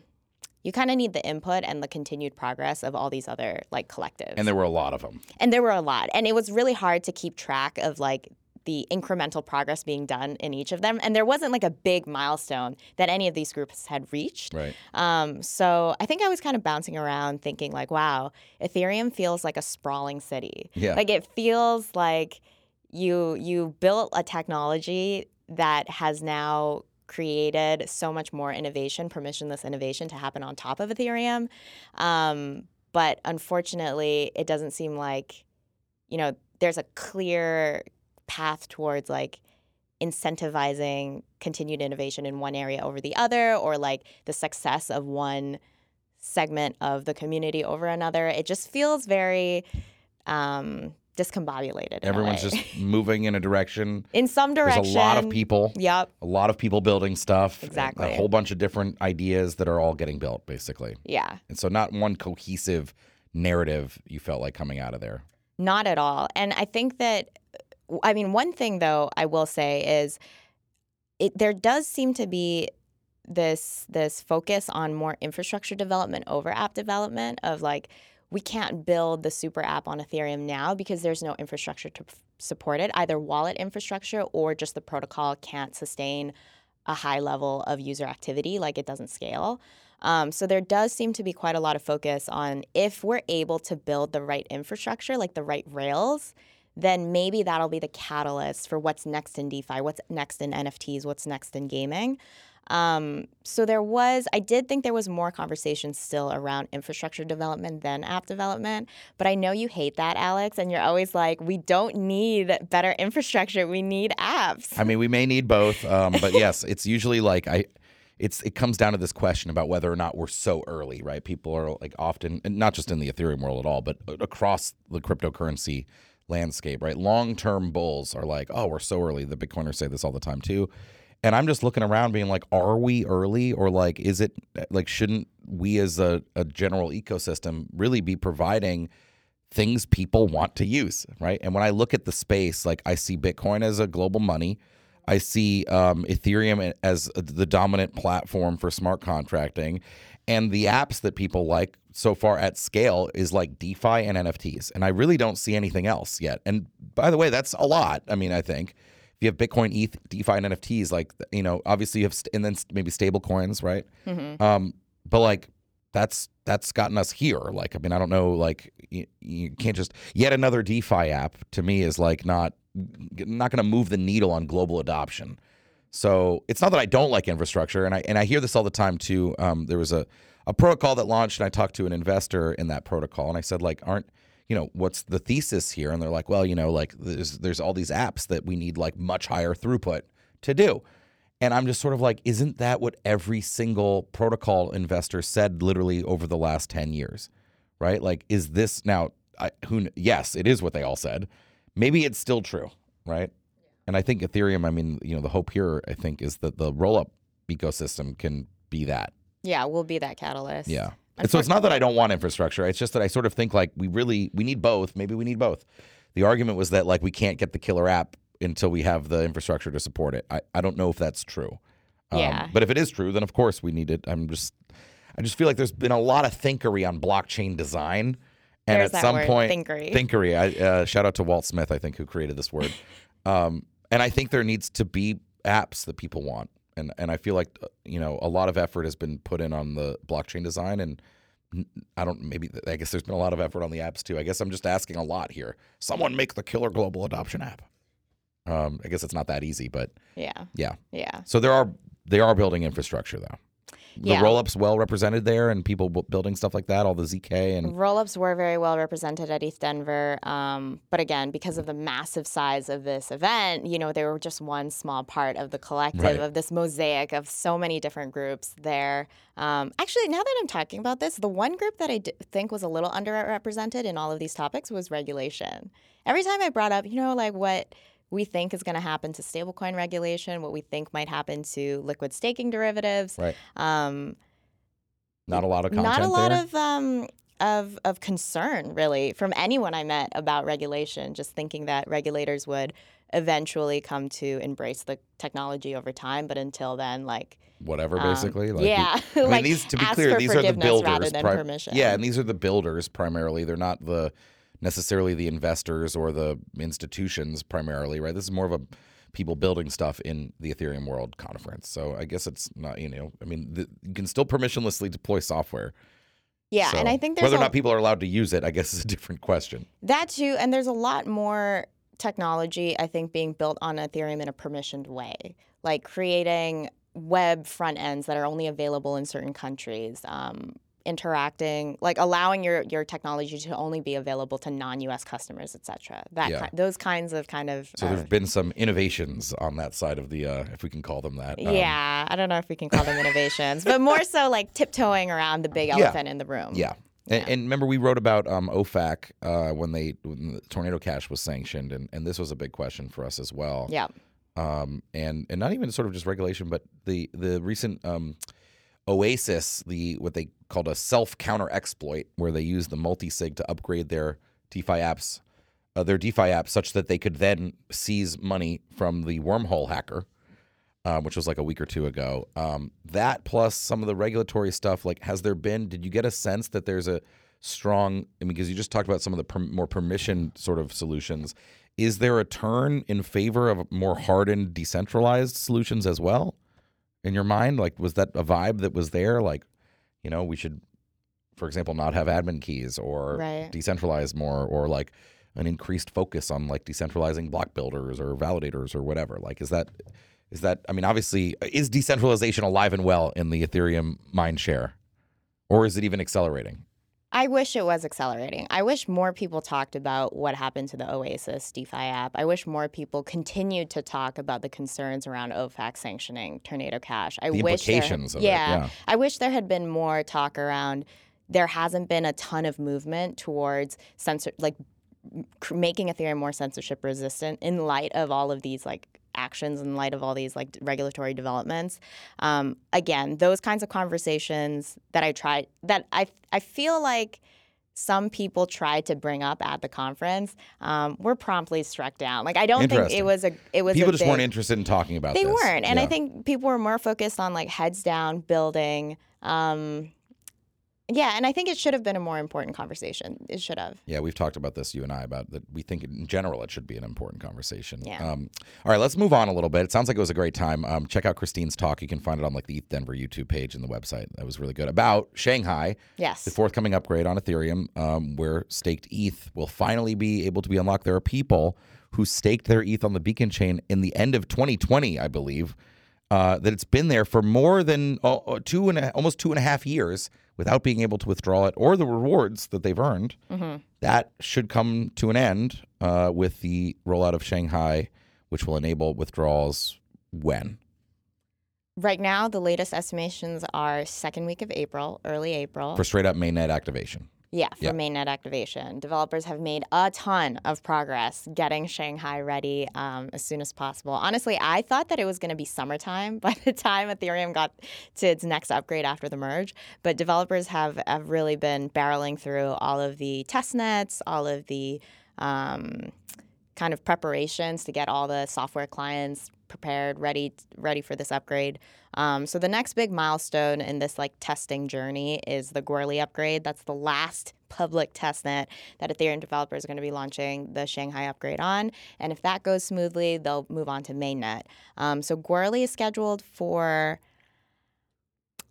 Speaker 3: you kind of need the input and the continued progress of all these other like collectives.
Speaker 1: And there were a lot of them.
Speaker 3: and there were a lot, and it was really hard to keep track of like the incremental progress being done in each of them. And there wasn't like a big milestone that any of these groups had reached.
Speaker 1: Right.
Speaker 3: Um, so I think I was kind of bouncing around thinking like, wow, Ethereum feels like a sprawling city.
Speaker 1: Yeah.
Speaker 3: Like it feels like you you built a technology that has now created so much more innovation, permissionless innovation to happen on top of Ethereum. Um, but unfortunately, it doesn't seem like, you know, there's a clear path towards like incentivizing continued innovation in one area over the other or like the success of one segment of the community over another. It just feels very um, discombobulated.
Speaker 1: Everyone's just moving in a direction.
Speaker 3: in some direction.
Speaker 1: There's a lot of people.
Speaker 3: Yep.
Speaker 1: A lot of people building stuff.
Speaker 3: Exactly.
Speaker 1: A whole bunch of different ideas that are all getting built, basically.
Speaker 3: Yeah.
Speaker 1: And so, not one cohesive narrative you felt like coming out of there.
Speaker 3: Not at all. And I think that, I mean, one thing though I will say is, it there does seem to be this this focus on more infrastructure development over app development of like we can't build the super app on Ethereum now because there's no infrastructure to p- support it either wallet infrastructure or just the protocol can't sustain a high level of user activity like it doesn't scale um, so there does seem to be quite a lot of focus on if we're able to build the right infrastructure like the right rails then maybe that'll be the catalyst for what's next in DeFi, what's next in NFTs, what's next in gaming. Um, so there was, I did think there was more conversation still around infrastructure development than app development. But I know you hate that, Alex, and you're always like, we don't need better infrastructure, we need apps.
Speaker 1: I mean, we may need both, um, but yes, it's usually like I. It's it comes down to this question about whether or not we're so early, right? People are like often, not just in the Ethereum world at all, but across the cryptocurrency landscape, right? Long term bulls are like, oh, we're so early. The Bitcoiners say this all the time too. And I'm just looking around being like, are we early? Or like, is it like, shouldn't we as a, a general ecosystem really be providing things people want to use, right? And when I look at the space, like I see Bitcoin as a global money. I see um, Ethereum as the dominant platform for smart contracting. And the apps that people like so far at scale is like DeFi and NFTs. And I really don't see anything else yet. And by the way, that's a lot. I mean, I think if you have Bitcoin, ETH, DeFi, and NFTs, like, you know, obviously you have, st- and then maybe stable coins, right? Um, but like, that's that's gotten us here. Like, I mean, I don't know. Like, you, you can't just yet another DeFi app. To me, is like not not going to move the needle on global adoption. So it's not that I don't like infrastructure, and I and I hear this all the time too. Um, there was a a protocol that launched, and I talked to an investor in that protocol, and I said like, aren't you know what's the thesis here? And they're like, well, you know, like there's there's all these apps that we need like much higher throughput to do. And I'm just sort of like, isn't that what every single protocol investor said literally over the last 10 years? Right? Like, is this now? I, who yes, it is what they all said. Maybe it's still true, right? And I think Ethereum. I mean, you know, the hope here, I think, is that the roll-up ecosystem can be that.
Speaker 3: Yeah, we'll be that catalyst.
Speaker 1: Yeah. And so it's not that I don't want infrastructure. It's just that I sort of think like we really we need both. Maybe we need both. The argument was that like we can't get the killer app until we have the infrastructure to support it. I, I don't know if that's true. Um,
Speaker 3: Yeah.
Speaker 1: But if it is true, then of course we need it. I'm just I just feel like there's been a lot of thinkery on blockchain design. And
Speaker 3: There's
Speaker 1: at some
Speaker 3: word,
Speaker 1: point,
Speaker 3: thinkery.
Speaker 1: thinkery. I, uh, shout out to Walt Smith, I think, who created this word. Um, and I think there needs to be apps that people want, and and I feel like uh, you know a lot of effort has been put in on the blockchain design, and I don't maybe I guess there's been a lot of effort on the apps too. I guess I'm just asking a lot here. Someone make the killer global adoption app. Um, I guess it's not that easy, but
Speaker 3: Yeah.
Speaker 1: yeah.
Speaker 3: Yeah.
Speaker 1: So there are they are building infrastructure though. The
Speaker 3: Yeah.
Speaker 1: roll-ups well represented there, and people building stuff like that. All the ZK and
Speaker 3: Rollups were very well represented at ETH Denver, um, but again, because of the massive size of this event, you know, they were just one small part of the collective
Speaker 1: Right.
Speaker 3: of this mosaic of so many different groups there. Um, actually, now that I'm talking about this, the one group that I d- think was a little underrepresented in all of these topics was regulation. Every time I brought up, you know, like what we think is going to happen to stablecoin regulation, what we think might happen to liquid staking derivatives.
Speaker 1: right.
Speaker 3: Um,
Speaker 1: Not a lot of
Speaker 3: not a lot
Speaker 1: there.
Speaker 3: of um of of concern really from anyone I met about regulation. Just thinking that regulators would eventually come to embrace the technology over time, but until then, like
Speaker 1: Whatever,
Speaker 3: um,
Speaker 1: basically. Like,
Speaker 3: yeah,
Speaker 1: I mean,
Speaker 3: like
Speaker 1: these to be clear, these are the builders.
Speaker 3: rather than
Speaker 1: pri-
Speaker 3: permission.
Speaker 1: Yeah, and these are the builders primarily. They're not the necessarily the investors or the institutions primarily, right? This is more of a people building stuff in the Ethereum World Conference. So I guess it's not, you know, I mean, the, you can still permissionlessly deploy software.
Speaker 3: yeah, and I think there's
Speaker 1: whether or not people are allowed to use it, I guess, is a different question.
Speaker 3: That too, and there's a lot more technology I think being built on Ethereum in a permissioned way, like creating web front ends that are only available in certain countries, um, interacting, like allowing your your technology to only be available to non-U.S. customers, etc. That
Speaker 1: Yeah.
Speaker 3: ki- those kinds of kind of
Speaker 1: So
Speaker 3: uh,
Speaker 1: there's been some innovations on that side of the, uh, if we can call them that. Um,
Speaker 3: yeah, I don't know if we can call them innovations, but more so like tiptoeing around the big
Speaker 1: Yeah.
Speaker 3: elephant in the room.
Speaker 1: Yeah. And, and remember, we wrote about um, OFAC uh, when they when the Tornado Cash was sanctioned, and, and this was a big question for us as well.
Speaker 3: Yeah.
Speaker 1: Um, and and not even sort of just regulation, but the the recent um, Oasis, the what they called a self counter exploit, where they used the multi sig to upgrade their DeFi apps, uh, their DeFi apps, such that they could then seize money from the wormhole hacker um, which was like a week or two ago. Um, that plus some of the regulatory stuff. Like, has there been? Did you get a sense that there's a strong? I mean, because you just talked about some of the per, more permission sort of solutions. Is there a turn in favor of more hardened, decentralized solutions as well? In your mind, like, was that a vibe that was there? Like, you know, we should, for example, not have admin keys or
Speaker 3: Right.
Speaker 1: decentralize more, or like an increased focus on like decentralizing block builders or validators or whatever. Like, is that is that I mean, obviously, is decentralization alive and well in the Ethereum mind share, or is it even accelerating?
Speaker 3: I wish it was accelerating. I wish more people talked about what happened to the Oasis DeFi app. I wish more people continued to talk about the concerns around OFAC sanctioning Tornado Cash. I
Speaker 1: The
Speaker 3: wish there-
Speaker 1: implications of it,
Speaker 3: yeah,
Speaker 1: yeah.
Speaker 3: I wish there had been more talk around. There hasn't been a ton of movement towards censor, like making Ethereum more censorship resistant in light of all of these like actions in light of all these like regulatory developments. Um, again those kinds of conversations that i tried that i i feel like some people tried to bring up at the conference um, were promptly struck down. Like i don't think it was a it was
Speaker 1: People just
Speaker 3: big,
Speaker 1: weren't interested in talking about
Speaker 3: they
Speaker 1: this.
Speaker 3: weren't and i think people were more focused on like heads down building um, yeah and i think it should have been a more important conversation it should have
Speaker 1: Yeah, we've talked about this, you and I, about that. We think in general it should be an important conversation.
Speaker 3: Yeah.
Speaker 1: Um, all right, let's move on a little bit. It sounds like it was a great time. Um, check out Christine's talk. You can find it on like the ETH Denver YouTube page and the website. That was really good about Shanghai.
Speaker 3: yes
Speaker 1: The forthcoming upgrade on Ethereum, um, where staked ETH will finally be able to be unlocked. There are people who staked their ETH on the Beacon chain in the end of 2020, I believe. Uh, that it's been there for more than uh, two and a, almost two and a half years without being able to withdraw it or the rewards that they've earned. That should come to an end uh, with the rollout of Shanghai, which will enable withdrawals when.
Speaker 3: Right now, the latest estimations are second week of April, early April.
Speaker 1: For straight up mainnet activation.
Speaker 3: Yeah, for
Speaker 1: Yeah.
Speaker 3: mainnet activation. Developers have made a ton of progress getting Shanghai ready um, as soon as possible. Honestly, I thought that it was going to be summertime by the time Ethereum got to its next upgrade after the merge. But developers have, have really been barreling through all of the test nets, all of the um, kind of preparations to get all the software clients prepared, ready, ready for this upgrade. Um, so the next big milestone in this like testing journey is the Goerli upgrade. That's the last public testnet that Ethereum developers are going to be launching the Shanghai upgrade on. And if that goes smoothly, they'll move on to mainnet. Um, so Goerli is scheduled for,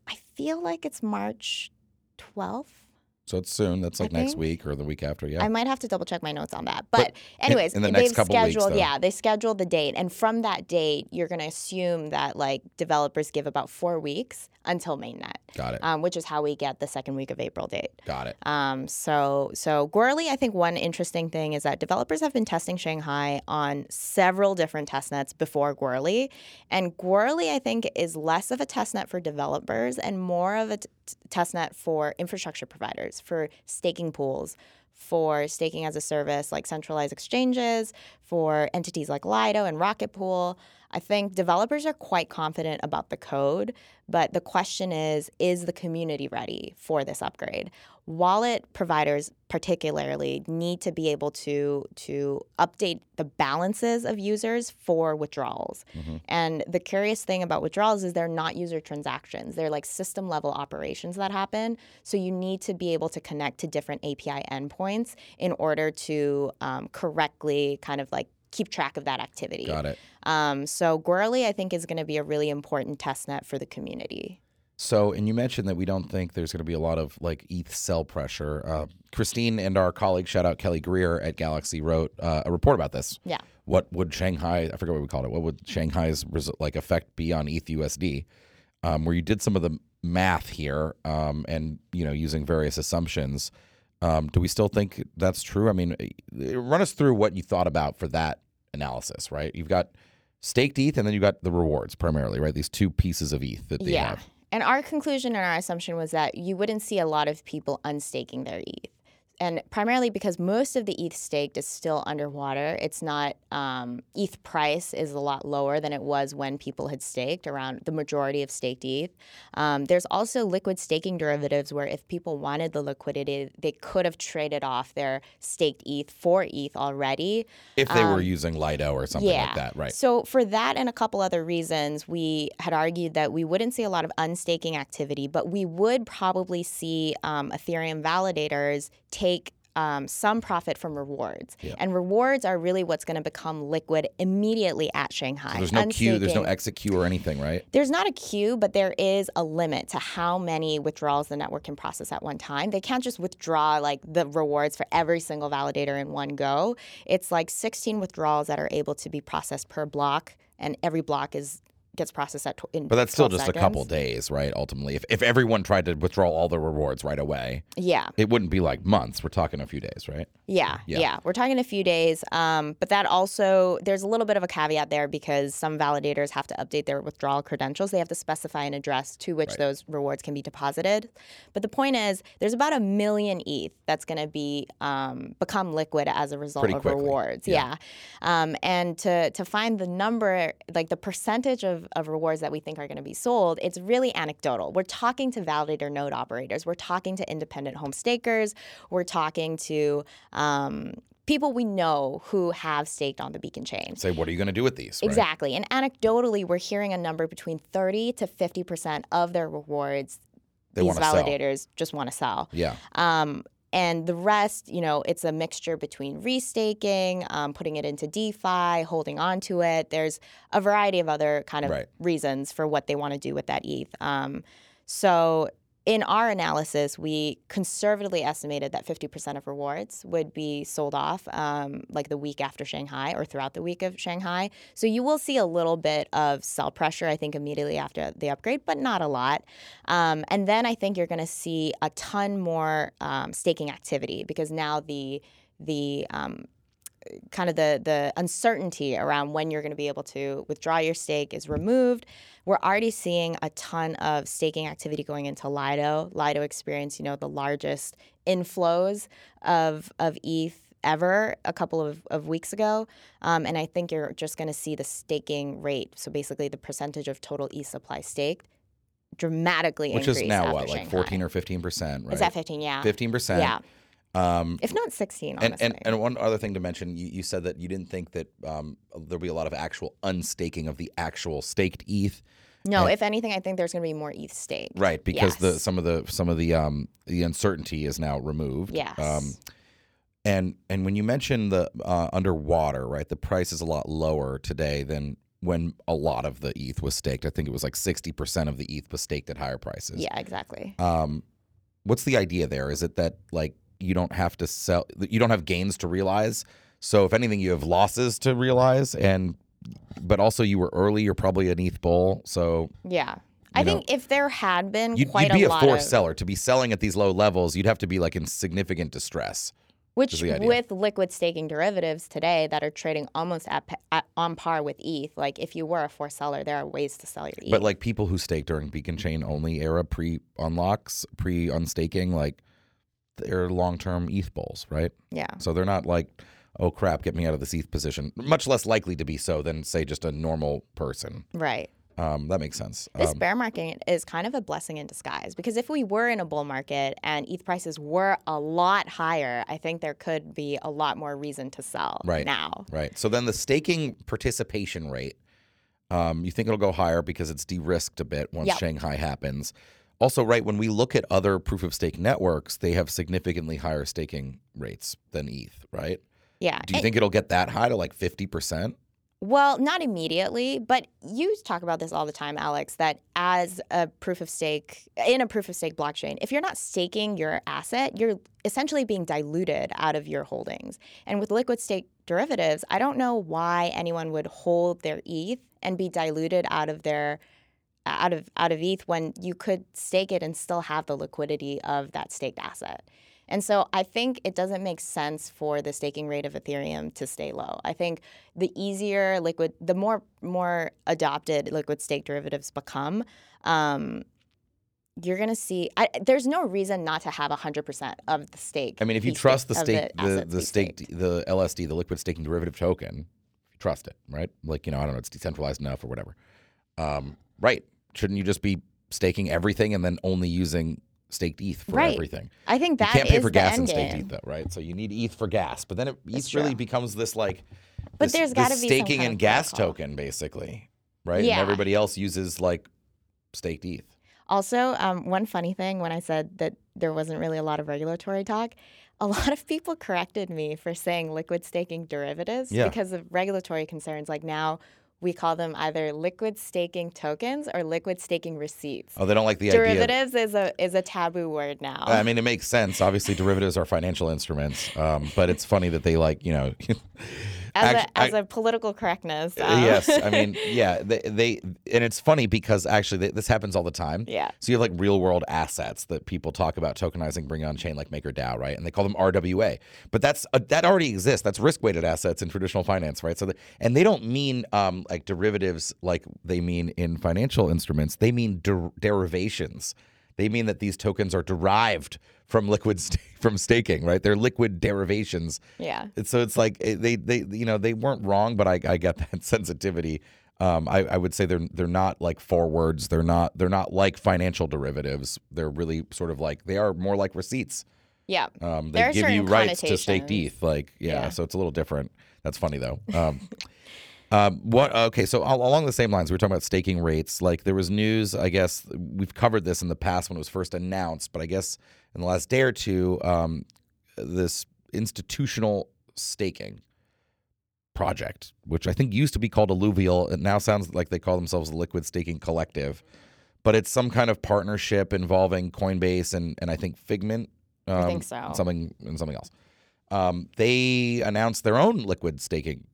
Speaker 3: I feel like it's March 12th.
Speaker 1: So it's soon. That's
Speaker 3: I
Speaker 1: like next
Speaker 3: think.
Speaker 1: week or the week after. Yeah.
Speaker 3: I might have to double check my notes on that.
Speaker 1: But
Speaker 3: But, anyways,
Speaker 1: in the next
Speaker 3: they've
Speaker 1: couple weeks,
Speaker 3: scheduled
Speaker 1: though.
Speaker 3: yeah, they scheduled the date. And from that date, you're gonna assume that like developers give about four weeks until mainnet.
Speaker 1: Got it.
Speaker 3: Um, which is how we get the second week of April date.
Speaker 1: Got it.
Speaker 3: Um, so so Goerli, I think one interesting thing is that developers have been testing Shanghai on several different testnets before Goerli, and Goerli I think is less of a testnet for developers and more of a t- testnet for infrastructure providers, for staking pools. For staking as a service like centralized exchanges, for entities like Lido and Rocket Pool, I think developers are quite confident about the code, but the question is is the community ready for this upgrade? Wallet providers particularly need to be able to to update the balances of users for withdrawals. And the curious thing about withdrawals is they're not user transactions. They're like system level operations that happen. So you need to be able to connect to different API endpoints in order to um, correctly kind of like keep track of that activity.
Speaker 1: Got it.
Speaker 3: Um, so Goerli, I think, is going to be a really important test net for the community.
Speaker 1: So, and you mentioned that we don't think there's going to be a lot of like ETH sell pressure. Uh, Christine and our colleague, shout out Kelly Greer at Galaxy, wrote uh, a report about this.
Speaker 3: Yeah.
Speaker 1: What would Shanghai? I forget what we called it. What would Shanghai's like effect be on ETH USD? Um, where you did some of the math here, um, and you know, using various assumptions. Um, do we still think that's true? I mean, eh, run us through what you thought about for that analysis. Right? You've got staked ETH, and then you got the rewards primarily. Right? These two pieces of ETH that they
Speaker 3: yeah.
Speaker 1: have.
Speaker 3: And our conclusion and our assumption was that you wouldn't see a lot of people unstaking their ETH. And primarily because most of the ETH staked is still underwater. It's not, um, ETH price is a lot lower than it was when people had staked around the majority of staked ETH. Um, there's also liquid staking derivatives where if people wanted the liquidity, they could have traded off their staked ETH for ETH already.
Speaker 1: If they were using Lido or something like that, right?
Speaker 3: So for that and a couple other reasons, we had argued that we wouldn't see a lot of unstaking activity, but we would probably see um, Ethereum validators take. Um, some profit from rewards, and rewards are really what's going to become liquid immediately at Shanghai.
Speaker 1: There's no queue, there's no
Speaker 3: Unstaking-
Speaker 1: exit queue or anything, right?
Speaker 3: there's not a queue, but there is a limit to how many withdrawals the network can process at one time. They can't just withdraw like the rewards for every single validator in one go. It's like 16 withdrawals that are able to be processed per block, and every block is gets processed at tw- in
Speaker 1: But that's still
Speaker 3: 12
Speaker 1: just a couple days, right? Ultimately, if, if everyone tried to withdraw all the rewards right away,
Speaker 3: Yeah.
Speaker 1: it wouldn't be like months. We're talking a few days, right?
Speaker 3: Yeah,
Speaker 1: Yeah.
Speaker 3: yeah, We're talking a few days, um, but that also there's a little bit of a caveat there because some validators have to update their withdrawal credentials. They have to specify an address to which those rewards can be deposited. But the point is, there's about a million ETH that's going to be um, become liquid as a result
Speaker 1: Pretty
Speaker 3: of
Speaker 1: quickly,
Speaker 3: rewards.
Speaker 1: yeah.
Speaker 3: Yeah, um, and to to find the number, like the percentage of, of rewards that we think are going to be sold, it's really anecdotal. We're talking to validator node operators. We're talking to independent home stakers. We're talking to um, people we know who have staked on the Beacon chain.
Speaker 1: Say, what are you going to do with these? right?
Speaker 3: Exactly. And anecdotally, we're hearing a number between 30 to 50% of their rewards
Speaker 1: They
Speaker 3: these
Speaker 1: wanna sell.
Speaker 3: validators just want to sell.
Speaker 1: Yeah.
Speaker 3: Um, and the rest, you know, it's a mixture between restaking, um, putting it into DeFi, holding on to it. There's a variety of other kind of
Speaker 1: Right.
Speaker 3: reasons for what they want to do with that ETH. Um, so in our analysis, we conservatively estimated that 50% of rewards would be sold off um, like the week after Shanghai or throughout the week of Shanghai. So you will see a little bit of sell pressure, I think, immediately after the upgrade, but not a lot. Um, and then I think you're going to see a ton more um, staking activity because now the the um, kind of the the uncertainty around when you're going to be able to withdraw your stake is removed. We're already seeing a ton of staking activity going into Lido. Lido experienced, you know, the largest inflows of of ETH ever a couple of, of weeks ago. Um, and I think you're just going to see the staking rate, so basically the percentage of total ETH supply staked, dramatically
Speaker 1: Which
Speaker 3: increase.
Speaker 1: is now what, like
Speaker 3: Shanghai.
Speaker 1: 14 or 15 percent, right?
Speaker 3: Is that 15? Yeah.
Speaker 1: 15 percent.
Speaker 3: Yeah.
Speaker 1: Um,
Speaker 3: If not 16,
Speaker 1: and,
Speaker 3: honestly.
Speaker 1: and and one other thing to mention, you, you said that you didn't think that um, there'll be a lot of actual unstaking of the actual staked ETH,
Speaker 3: no, if anything, I think there's going to be more ETH stake.
Speaker 1: right? Because the some of the some of the um, the uncertainty is now removed.
Speaker 3: Yes.
Speaker 1: Um, and and when you mention the uh, underwater, right, the price is a lot lower today than when a lot of the ETH was staked. I think it was like sixty percent of the ETH was staked at higher prices.
Speaker 3: yeah, exactly.
Speaker 1: Um, what's the idea there? Is it that like you don't have to sell, you don't have gains to realize? So if anything, you have losses to realize, and but also you were early. You're probably an ETH bull, so
Speaker 3: Yeah. I
Speaker 1: know,
Speaker 3: think if there had been
Speaker 1: you'd,
Speaker 3: quite
Speaker 1: you'd be
Speaker 3: a
Speaker 1: a,
Speaker 3: lot
Speaker 1: forced
Speaker 3: of
Speaker 1: seller to be selling at these low levels. You'd have to be like in significant distress.
Speaker 3: which
Speaker 1: is the idea.
Speaker 3: with liquid staking derivatives today that are trading almost at, at on par with ETH, like if you were a forced seller, there are ways to sell your ETH.
Speaker 1: But like people who stake during beacon chain only era, pre unlocks, pre unstaking, like they're long term ETH bulls, right?
Speaker 3: yeah.
Speaker 1: So they're not like, oh crap, get me out of this ETH position. Much less likely to be so than say just a normal person.
Speaker 3: Right.
Speaker 1: Um, that makes sense.
Speaker 3: This
Speaker 1: Um,
Speaker 3: bear market is kind of a blessing in disguise because if we were in a bull market and ETH prices were a lot higher, I think there could be a lot more reason to sell
Speaker 1: Right.
Speaker 3: now.
Speaker 1: right. So then the staking participation rate, um, you think it'll go higher because it's de-risked a bit once
Speaker 3: Yep.
Speaker 1: Shanghai happens. Also, right when we look at other proof of stake networks, they have significantly higher staking rates than ETH, right?
Speaker 3: Yeah.
Speaker 1: Do you
Speaker 3: And-
Speaker 1: think it'll get that high to like fifty percent?
Speaker 3: Well, not immediately, but you talk about this all the time, Alex, that as a proof of stake, in a proof of stake blockchain, if you're not staking your asset, you're essentially being diluted out of your holdings. And with liquid stake derivatives, I don't know why anyone would hold their ETH and be diluted out of their out of out of ETH when you could stake it and still have the liquidity of that staked asset. And so I think it doesn't make sense for the staking rate of Ethereum to stay low. I think the easier liquid, the more more adopted liquid stake derivatives become, um, you're gonna see. I, there's no reason not to have hundred percent of the stake.
Speaker 1: I mean, if you trust the stake, the the stake, the LSD, the liquid staking derivative token, you trust it, right? Like you know, I don't know, it's decentralized enough or whatever. Um, right? Shouldn't you just be staking everything and then only using staked ETH for
Speaker 3: Right.
Speaker 1: everything?
Speaker 3: I think
Speaker 1: You
Speaker 3: that
Speaker 1: can't pay for gas and staked
Speaker 3: game.
Speaker 1: ETH, though, right? So you need ETH for gas, but then it, ETH really becomes this like,
Speaker 3: But
Speaker 1: this-
Speaker 3: there's
Speaker 1: this
Speaker 3: gotta be
Speaker 1: staking and gas
Speaker 3: protocol.
Speaker 1: token, basically, right?
Speaker 3: Yeah.
Speaker 1: And everybody else uses like staked ETH.
Speaker 3: Also, um, one funny thing when I said that there wasn't really a lot of regulatory talk, a lot of people corrected me for saying liquid staking derivatives
Speaker 1: Yeah.
Speaker 3: because of regulatory concerns. Like now, we call them either liquid staking tokens or liquid staking receipts.
Speaker 1: Oh, they don't like the idea.
Speaker 3: derivatives is a is a taboo word now.
Speaker 1: I mean, it makes sense. Obviously, derivatives are financial instruments, um, but it's funny that they like, you know,
Speaker 3: as a, as
Speaker 1: I-
Speaker 3: a political correctness.
Speaker 1: Uh,
Speaker 3: um,
Speaker 1: yes, I mean, yeah, they, they and it's funny because actually th- this happens all the time.
Speaker 3: Yeah.
Speaker 1: So you have like real world assets that people talk about tokenizing, bring on chain like MakerDAO, right? And they call them RWA, but that's uh, that already exists. That's risk weighted assets in traditional finance, right? So the, and they don't mean um, like derivatives like they mean in financial instruments. They mean der- derivations. They mean that these tokens are derived from liquid st- from staking, right? They're liquid derivations.
Speaker 3: yeah.
Speaker 1: And so it's like eh, they they you know they weren't wrong, but I, I get that sensitivity. Um, I, I would say they're they're not like forwards. They're not they're not like financial derivatives. They're really sort of like they are more like receipts.
Speaker 3: Yeah.
Speaker 1: Um, they give you rights to stake. ETH. Like yeah,
Speaker 3: Yeah.
Speaker 1: so it's a little different. That's funny though. Um, um, what? Okay, so along the same lines, we were talking about staking rates. Like there was news. I guess we've covered this in the past when it was first announced, but I guess in the last day or two, um, this institutional staking project, which I think used to be called Alluvial, it now sounds like they call themselves the Liquid Staking Collective. But it's some kind of partnership involving Coinbase and, and I think Figment. Um,
Speaker 3: think so.
Speaker 1: and Something and something else. Um, they announced their own liquid staking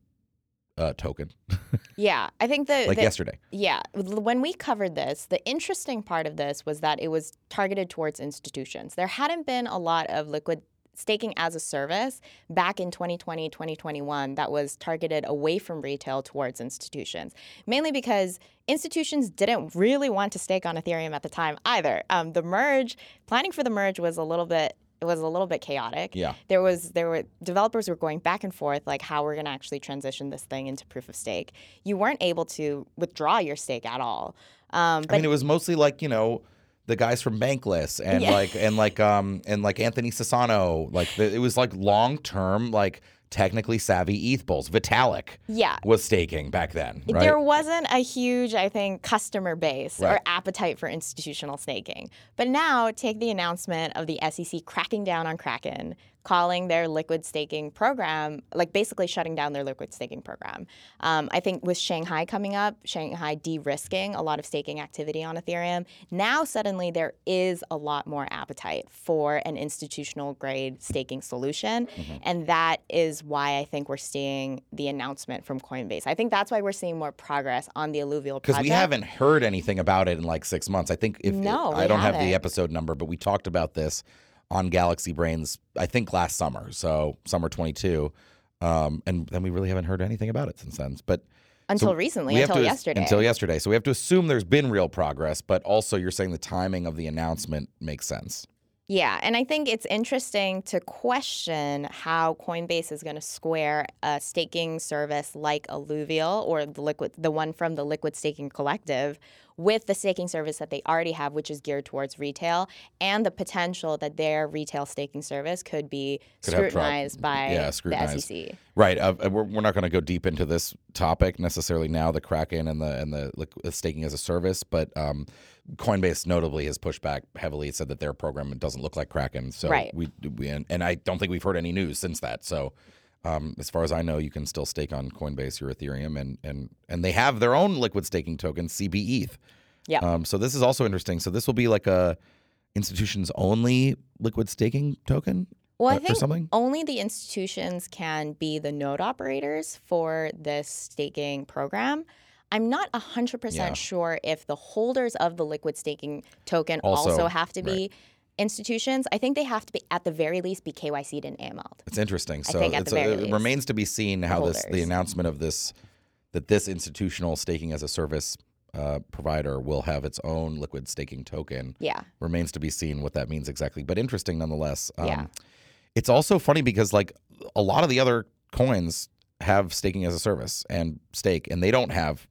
Speaker 1: uh, token
Speaker 3: Yeah. I think the,
Speaker 1: like
Speaker 3: the
Speaker 1: yesterday.
Speaker 3: Yeah, when we covered this, the interesting part of this was that it was targeted towards institutions. There hadn't been a lot of liquid staking as a service back in 2020, 2021 that was targeted away from retail towards institutions, mainly because institutions didn't really want to stake on Ethereum at the time either. Um, the merge, planning for the merge was a little bit it was a little bit chaotic.
Speaker 1: Yeah.
Speaker 3: There was there were developers were going back and forth like how we're going to actually transition this thing into proof of stake. You weren't able to withdraw your stake at all. Um, but
Speaker 1: I mean, it was mostly like you know the guys from Bankless and
Speaker 3: Yeah.
Speaker 1: like and like um and like Anthony Sassano. Like the, it was like long term, like technically savvy ETH bulls. Vitalik
Speaker 3: yeah,
Speaker 1: was staking back then, right?
Speaker 3: There wasn't a huge, I think, customer base
Speaker 1: Right.
Speaker 3: or appetite for institutional staking. But now, take the announcement of the SEC cracking down on Kraken, calling their liquid staking program, like basically shutting down their liquid staking program. Um, I think with Shanghai coming up, Shanghai de risking a lot of staking activity on Ethereum, now suddenly there is a lot more appetite for an institutional grade staking solution.
Speaker 1: Mm-hmm.
Speaker 3: And that is why I think we're seeing the announcement from Coinbase. I think that's why we're seeing more progress on the alluvial project.
Speaker 1: because we haven't heard anything about it in like six months. I think if
Speaker 3: No,
Speaker 1: I don't have the
Speaker 3: haven't.
Speaker 1: episode number, but we talked about this on Galaxy Brains. I think last summer, so summer twenty two, um, and then we really haven't heard anything about it since then. But
Speaker 3: until
Speaker 1: so
Speaker 3: recently, until
Speaker 1: to-
Speaker 3: yesterday.
Speaker 1: Until yesterday, so we have to assume there's been real progress. But also, you're saying the timing of the announcement makes sense.
Speaker 3: Yeah, and I think it's interesting to question how Coinbase is going to square a staking service like Alluvial or the liquid, the one from the Liquid Staking Collective, with the staking service that they already have, which is geared towards retail, and the potential that their retail staking service could be
Speaker 1: Could
Speaker 3: scrutinized by
Speaker 1: yeah,
Speaker 3: the. SEC.
Speaker 1: Right. Uh, uh, we're, we're not going to go deep into this topic necessarily now, the Kraken and the and the liqu- staking as a service, but um, Coinbase notably has pushed back heavily. Said that their program doesn't look like Kraken. So
Speaker 3: Right.
Speaker 1: we, we and, and I don't think we've heard any news since that. So um, as far as I know, you can still stake on Coinbase your Ethereum, and and and they have their own liquid staking token, CBETH.
Speaker 3: Yeah.
Speaker 1: Um, so this is also interesting. So this will be like a institutions only liquid staking token
Speaker 3: Well, I think
Speaker 1: something.
Speaker 3: only the institutions can be the node operators for this staking program. I'm not 100%
Speaker 1: Yeah.
Speaker 3: sure if the holders of the liquid staking token
Speaker 1: Also,
Speaker 3: also, have to be institutions. I think they have to be, at the very least, be KYC'd and AML'd.
Speaker 1: It's interesting. So it's
Speaker 3: very
Speaker 1: it
Speaker 3: least.
Speaker 1: remains to be seen how this the announcement of this that this institutional staking as a service uh, provider will have its own liquid staking token
Speaker 3: Yeah.
Speaker 1: remains to be seen what that means exactly. But interesting nonetheless. Um,
Speaker 3: Yeah.
Speaker 1: It's also funny because like a lot of the other coins have staking as a service and stake, and they don't have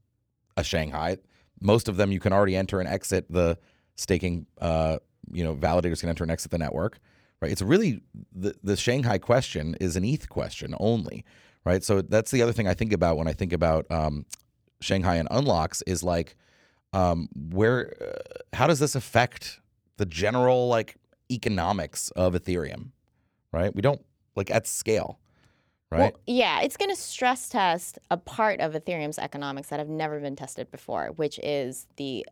Speaker 1: a Shanghai. Most of them you can already enter and exit the staking. Uh, you know, validators can enter and exit the network. Right. It's really the the Shanghai question is an ETH question only. Right. So that's the other thing I think about when I think about um, Shanghai and unlocks is like um, where uh, how does this affect the general like economics of Ethereum? Right. We don't like at scale. Right.
Speaker 3: Well, yeah, it's going to stress test a part of Ethereum's economics that have never been tested before, which is the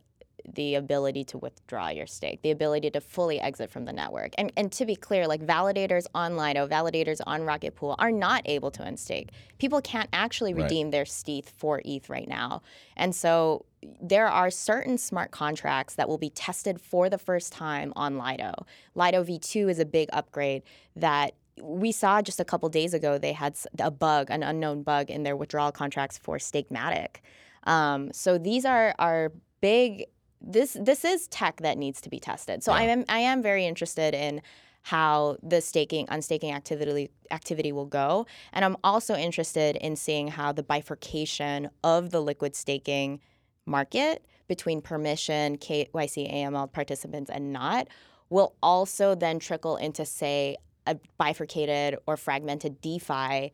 Speaker 3: the ability to withdraw your stake, the ability to fully exit from the network. And and to be clear, like validators on Lido, validators on Rocket Pool are not able to unstake. People can't actually
Speaker 1: Right.
Speaker 3: redeem their stETH for ETH right now. And so there are certain smart contracts that will be tested for the first time on Lido. Lido V2 is a big upgrade that we saw just a couple days ago they had a bug, an unknown bug in their withdrawal contracts for Stakematic. Um, so these are are big. This this is tech that needs to be tested. So I am I am very interested in how the staking unstaking activity activity will go, and I'm also interested in seeing how the bifurcation of the liquid staking market between permission, KYC, AML participants, and not will also then trickle into say a bifurcated or fragmented DeFi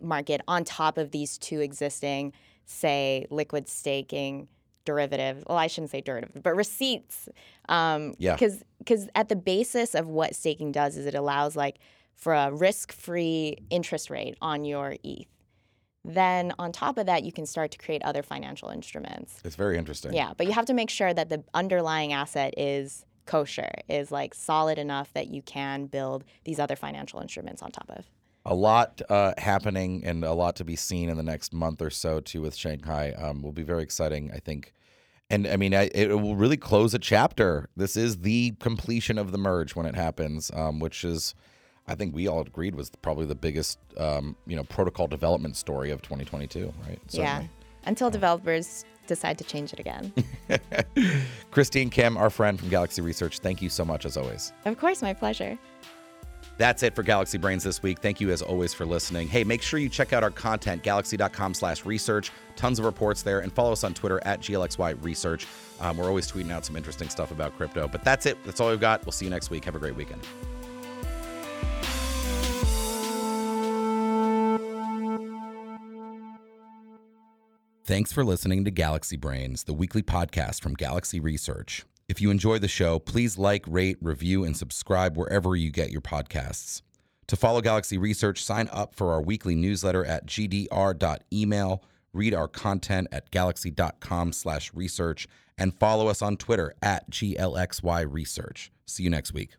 Speaker 3: market on top of these two existing, say, liquid staking derivatives. Well, I shouldn't say derivative, but receipts. Um,
Speaker 1: Yeah.
Speaker 3: Because because at the basis of what staking does is it allows like for a risk-free interest rate on your ETH. Then on top of that, you can start to create other financial instruments.
Speaker 1: It's very interesting.
Speaker 3: Yeah, but you have to make sure that the underlying asset is kosher, is like solid enough that you can build these other financial instruments on top of.
Speaker 1: A lot uh, happening and a lot to be seen in the next month or so too with Shanghai. Um, will be very exciting, I think. And I mean, I, it will really close a chapter. This is the completion of the merge when it happens, um, which is I think we all agreed was probably the biggest, um, you know, protocol development story of 2022, right?
Speaker 3: Yeah. Until developers decide to change it again.
Speaker 1: Christine Kim, our friend from Galaxy Research, thank you so much as always.
Speaker 3: of course, my pleasure.
Speaker 1: That's it for Galaxy Brains this week. Thank you as always for listening. Hey, make sure you check out our content, galaxy.com slash research. Tons of reports there. And follow us on Twitter at GLXY Research. Um, we're always tweeting out some interesting stuff about crypto. But that's it. That's all we've got. We'll see you next week. Have a great weekend. Thanks for listening to Galaxy Brains, the weekly podcast from Galaxy Research. If you enjoy the show, please like, rate, review, and subscribe wherever you get your podcasts. To follow Galaxy Research, sign up for our weekly newsletter at gdr.email, read our content at galaxy.com slash research, and follow us on Twitter at glxyresearch. See you next week.